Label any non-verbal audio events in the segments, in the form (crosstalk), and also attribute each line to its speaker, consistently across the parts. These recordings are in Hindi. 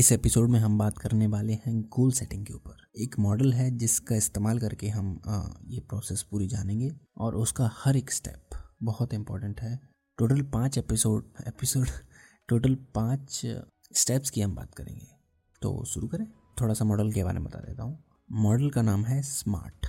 Speaker 1: इस एपिसोड में हम बात करने वाले हैं गोल सेटिंग के ऊपर। एक मॉडल है जिसका इस्तेमाल करके हम आ, ये प्रोसेस पूरी जानेंगे और उसका हर एक स्टेप बहुत इम्पोर्टेंट है। टोटल पाँच एपिसोड एपिसोड टोटल पाँच स्टेप्स की हम बात करेंगे। तो शुरू करें। थोड़ा सा मॉडल के बारे में बता देता हूँ। मॉडल का नाम है स्मार्ट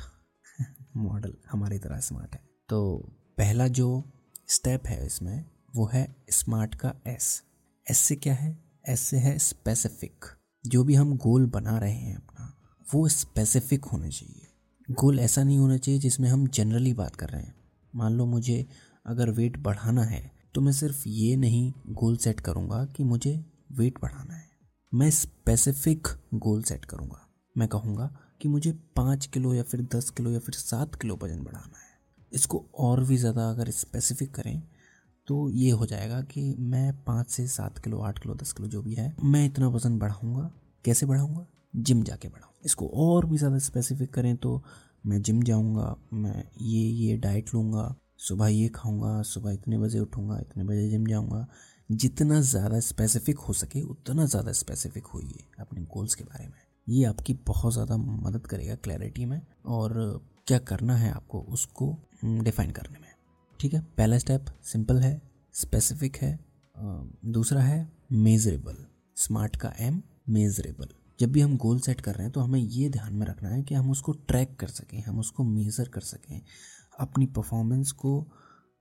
Speaker 1: मॉडल (laughs) हमारी तरह स्मार्ट है। तो पहला जो स्टेप है इसमें वो है स्मार्ट का एस एस से क्या है? एस से है स्पेसिफिक जो भी हम गोल बना रहे हैं अपना, वो स्पेसिफिक होने चाहिए। गोल ऐसा नहीं होना चाहिए जिसमें हम जनरली बात कर रहे हैं। मान लो मुझे अगर वेट बढ़ाना है तो मैं सिर्फ़ ये नहीं गोल सेट करूँगा कि मुझे वेट बढ़ाना है। मैं स्पेसिफिक गोल सेट करूँगा। मैं कहूँगा कि मुझे पाँच किलो या फिर दस किलो या फिर सात किलो वज़न बढ़ाना है। इसको और भी ज़्यादा अगर स्पेसिफिक करें तो ये हो जाएगा कि मैं पाँच से सात किलो, आठ किलो, दस किलो जो भी है, मैं इतना वज़न बढ़ाऊँगा। कैसे बढ़ाऊँगा? जिम जाके बढ़ाऊँ इसको और भी ज़्यादा स्पेसिफिक करें तो मैं जिम जाऊँगा, मैं ये ये डाइट लूँगा, सुबह ये खाऊँगा, सुबह इतने बजे उठूँगा, इतने बजे जिम जाऊँगा। जितना ज़्यादा स्पेसिफिक हो सके, उतना ज़्यादा स्पेसिफिक होइए अपने गोल्स के बारे में। ये आपकी बहुत ज़्यादा मदद करेगा क्लैरिटी में और क्या करना है आपको उसको डिफाइन करने में। ठीक है, पहला स्टेप सिंपल है स्पेसिफिक है दूसरा है मेजरेबल स्मार्ट का एम मेजरेबल जब भी हम गोल सेट कर रहे हैं तो हमें ये ध्यान में रखना है कि हम उसको ट्रैक कर सकें, हम उसको मेज़र कर सकें, अपनी परफॉर्मेंस को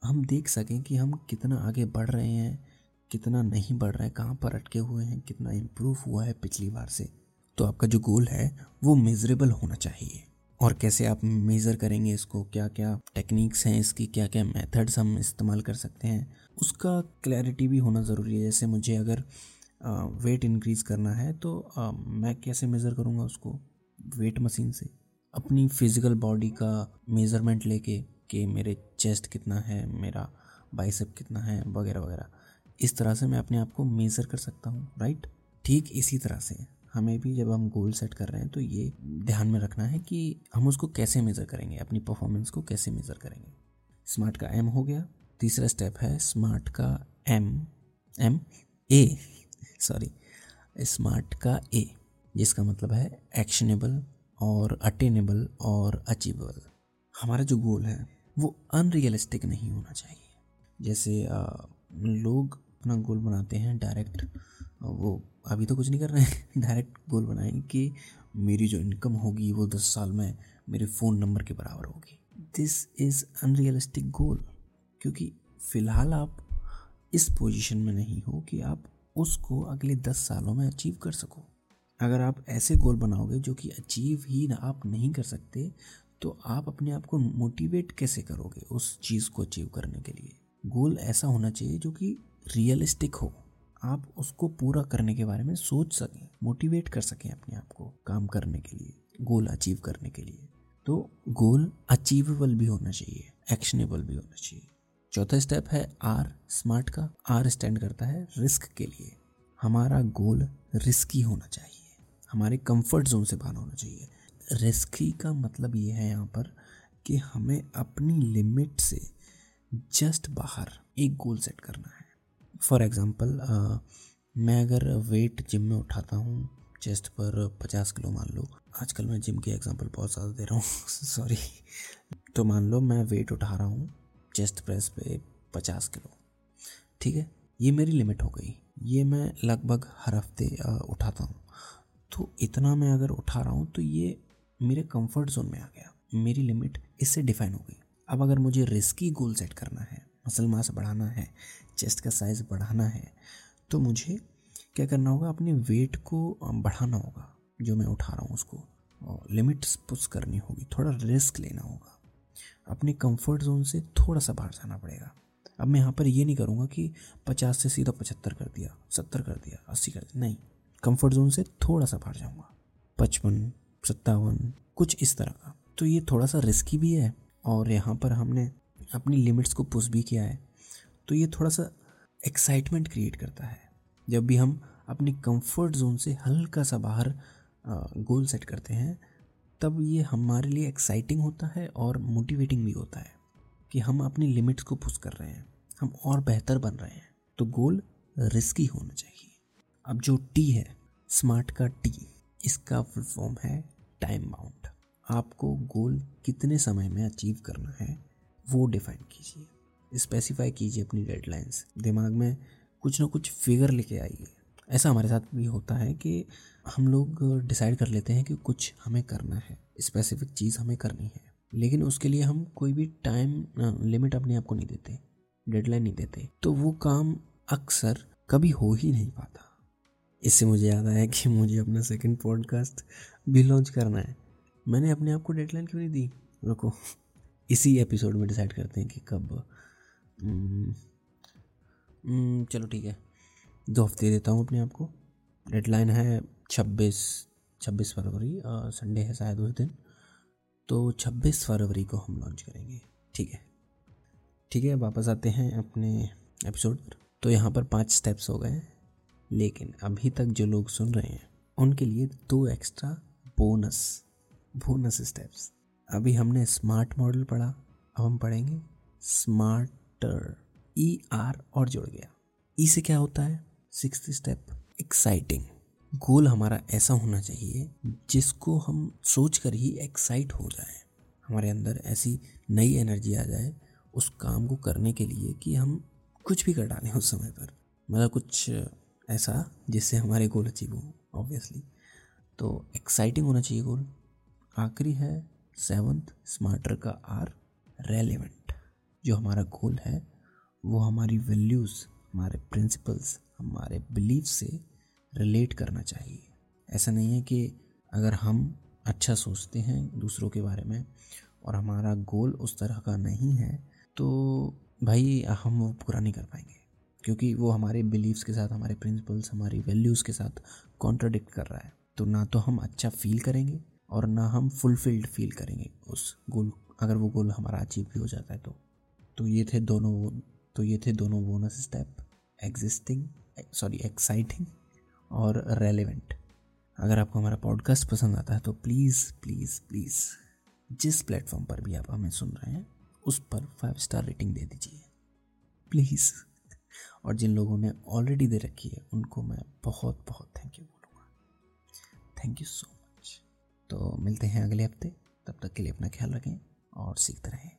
Speaker 1: हम देख सकें कि हम कितना आगे बढ़ रहे हैं, कितना नहीं बढ़ रहा है, कहाँ पर अटके हुए हैं, कितना इम्प्रूव हुआ है पिछली बार से। तो आपका जो गोल है, वो मेजरेबल होना चाहिए। और कैसे आप मेज़र करेंगे इसको? क्या क्या टेक्निक्स हैं इसकी? क्या क्या मेथड्स हम इस्तेमाल कर सकते हैं? उसका क्लैरिटी भी होना ज़रूरी है। जैसे मुझे अगर वेट इंक्रीज़ करना है तो मैं कैसे मेज़र करूँगा उसको? वेट मशीन से। अपनी फ़िज़िकल बॉडी का मेज़रमेंट लेके कि मेरे चेस्ट कितना है, मेरा बाइसेप कितना है, वगैरह वगैरह। इस तरह से मैं अपने आप को मेज़र कर सकता हूँ राइट ठीक इसी तरह से। हमें भी जब हम गोल सेट कर रहे हैं तो ये ध्यान में रखना है कि हम उसको कैसे मेज़र करेंगे अपनी परफॉर्मेंस को कैसे मेज़र करेंगे। स्मार्ट का एम हो गया। तीसरा स्टेप है स्मार्ट का M M A sorry smart का ए जिसका मतलब है एक्शनेबल और अटेनेबल और अचीवेबल हमारा जो गोल है वो अनरियलिस्टिक नहीं होना चाहिए। जैसे आ, लोग अपना गोल बनाते हैं डायरेक्ट। वो अभी तो कुछ नहीं कर रहे हैं। (laughs) डायरेक्ट गोल बनाएँगे कि मेरी जो इनकम होगी वो दस साल में मेरे फ़ोन नंबर के बराबर होगी। दिस इज़ अनरियलिस्टिक गोल क्योंकि फ़िलहाल आप इस पोजीशन में नहीं हो कि आप उसको अगले दस सालों में अचीव कर सको। अगर आप ऐसे गोल बनाओगे जो कि अचीव ही ना आप नहीं कर सकते तो आप अपने आप को मोटिवेट कैसे करोगे उस चीज़ को अचीव करने के लिए? गोल ऐसा होना चाहिए जो कि रियलिस्टिक हो, आप उसको पूरा करने के बारे में सोच सकें मोटिवेट कर सकें अपने आप को काम करने के लिए गोल अचीव करने के लिए। तो गोल अचीवेबल भी होना चाहिए एक्शनेबल भी होना चाहिए। चौथा स्टेप है आर स्मार्ट का। आर स्टैंड करता है रिस्क के लिए। हमारा गोल रिस्की होना चाहिए। हमारे कंफर्ट जोन से बाहर होना चाहिए। रिस्की का मतलब ये है यहाँ पर कि हमें अपनी लिमिट से जस्ट बाहर एक गोल सेट करना है। फॉर एग्ज़ाम्पल मैं अगर वेट जिम में उठाता हूँ चेस्ट पर पचास किलो मान लो, आजकल मैं जिम की एग्जांपल बहुत ज़्यादा दे रहा हूँ (laughs) सॉरी तो मान लो मैं वेट उठा रहा हूँ चेस्ट प्रेस पे पचास किलो ठीक है? ये मेरी लिमिट हो गई. ये मैं लगभग हर हफ़्ते उठाता हूँ. तो इतना मैं अगर उठा रहा हूँ तो ये मेरे कंफर्ट जोन में आ गया. मेरी लिमिट इससे डिफाइन हो गई. अब अगर मुझे रिस्की गोल सेट करना है मसल मास बढ़ाना है चेस्ट का साइज़ बढ़ाना है तो मुझे क्या करना होगा? अपने वेट को बढ़ाना होगा, जो मैं उठा रहा हूँ उसको। लिमिट्स पुश करनी होगी, थोड़ा रिस्क लेना होगा। अपने कंफर्ट जोन से थोड़ा सा बाहर जाना पड़ेगा। अब मैं यहाँ पर ये नहीं करूँगा कि पचास से सीधा पचहत्तर कर दिया, सत्तर कर दिया, अस्सी कर दिया, नहीं। कंफर्ट जोन से थोड़ा सा बाहर जाऊँगा, पचपन, सत्तावन, कुछ इस तरह का। तो ये थोड़ा सा रिस्की भी है और यहाँ पर हमने अपनी लिमिट्स को पुश भी किया है तो ये थोड़ा सा एक्साइटमेंट क्रिएट करता है। जब भी हम अपनी कंफर्ट जोन से हल्का सा बाहर गोल सेट करते हैं, तब ये हमारे लिए एक्साइटिंग होता है और मोटिवेटिंग भी होता है कि हम अपनी लिमिट्स को पुश कर रहे हैं, हम और बेहतर बन रहे हैं। तो गोल रिस्की होना चाहिए। अब जो टी है स्मार्ट का टी इसका फुल फॉर्म है टाइम बाउंड आपको गोल कितने समय में अचीव करना है वो डिफाइन कीजिए। स्पेसिफाई कीजिए अपनी डेडलाइंस दिमाग में कुछ ना कुछ फिगर लेके आइए। ऐसा हमारे साथ भी होता है कि हम लोग डिसाइड कर लेते हैं कि कुछ हमें करना है। स्पेसिफिक चीज़ हमें करनी है। लेकिन उसके लिए हम कोई भी टाइम लिमिट अपने आप को नहीं देते। डेडलाइन नहीं देते। तो वो काम अक्सर कभी हो ही नहीं पाता। इससे मुझे याद आया कि मुझे अपना सेकंड पॉडकास्ट भी लॉन्च करना है। मैंने अपने आप को डेडलाइन क्यों नहीं दी? रुको। इसी एपिसोड में डिसाइड करते हैं कि कब हम्म, हम्म, चलो ठीक है। दो हफ़्ते देता हूँ अपने आप को। डेडलाइन है छब्बीस छब्बीस फरवरी संडे है शायद उस दिन। तो छब्बीस फरवरी को हम लॉन्च करेंगे। ठीक है। ठीक है वापस आते हैं अपने एपिसोड पर। तो यहाँ पर पाँच स्टेप्स हो गए। लेकिन अभी तक जो लोग सुन रहे हैं उनके लिए दो एक्स्ट्रा बोनस बोनस स्टेप्स अभी हमने स्मार्ट मॉडल पढ़ा, अब हम पढ़ेंगे स्मार्टर ई आर और जुड़ गया। ई e से क्या होता है? सिक्स स्टेप एक्साइटिंग गोल हमारा ऐसा होना चाहिए जिसको हम सोच कर ही एक्साइट हो जाए। हमारे अंदर ऐसी नई एनर्जी आ जाए उस काम को करने के लिए कि हम कुछ भी कर डालें उस समय पर। मतलब कुछ ऐसा जिससे हमारे गोल अचीव हो ऑब्वियसली तो एक्साइटिंग होना चाहिए गोल आखिरी है सेवन्थ स्मार्टर का आर रेलिवेंट जो हमारा गोल है, वो हमारी वैल्यूज़ हमारे प्रिंसिपल्स हमारे बिलीफ से रिलेट करना चाहिए। ऐसा नहीं है कि अगर हम अच्छा सोचते हैं दूसरों के बारे में और हमारा गोल उस तरह का नहीं है तो भाई हम वो पूरा नहीं कर पाएँगे। क्योंकि वो हमारे बिलीव्स के साथ, हमारे प्रिंसिपल्स हमारी वैल्यूज़ के साथ कॉन्ट्राडिक्ट कर रहा है। तो ना तो हम अच्छा फील करेंगे और ना हम फुलफिल्ड फील करेंगे उस गोल अगर वो गोल हमारा अचीव भी हो जाता है तो। तो ये थे दोनों तो ये थे दोनों bonus step existing sorry exciting और रेलिवेंट अगर आपको हमारा पॉडकास्ट पसंद आता है तो प्लीज़ प्लीज़ प्लीज़ जिस प्लेटफॉर्म पर भी आप हमें सुन रहे हैं, उस पर फाइव स्टार रेटिंग दे दीजिए। प्लीज़ और जिन लोगों ने ऑलरेडी दे रखी है, उनको मैं बहुत बहुत थैंक यू बोलूँगा। थैंक यू सो मच तो मिलते हैं अगले हफ़्ते। तब तक के लिए अपना ख्याल रखें और सीखते रहें।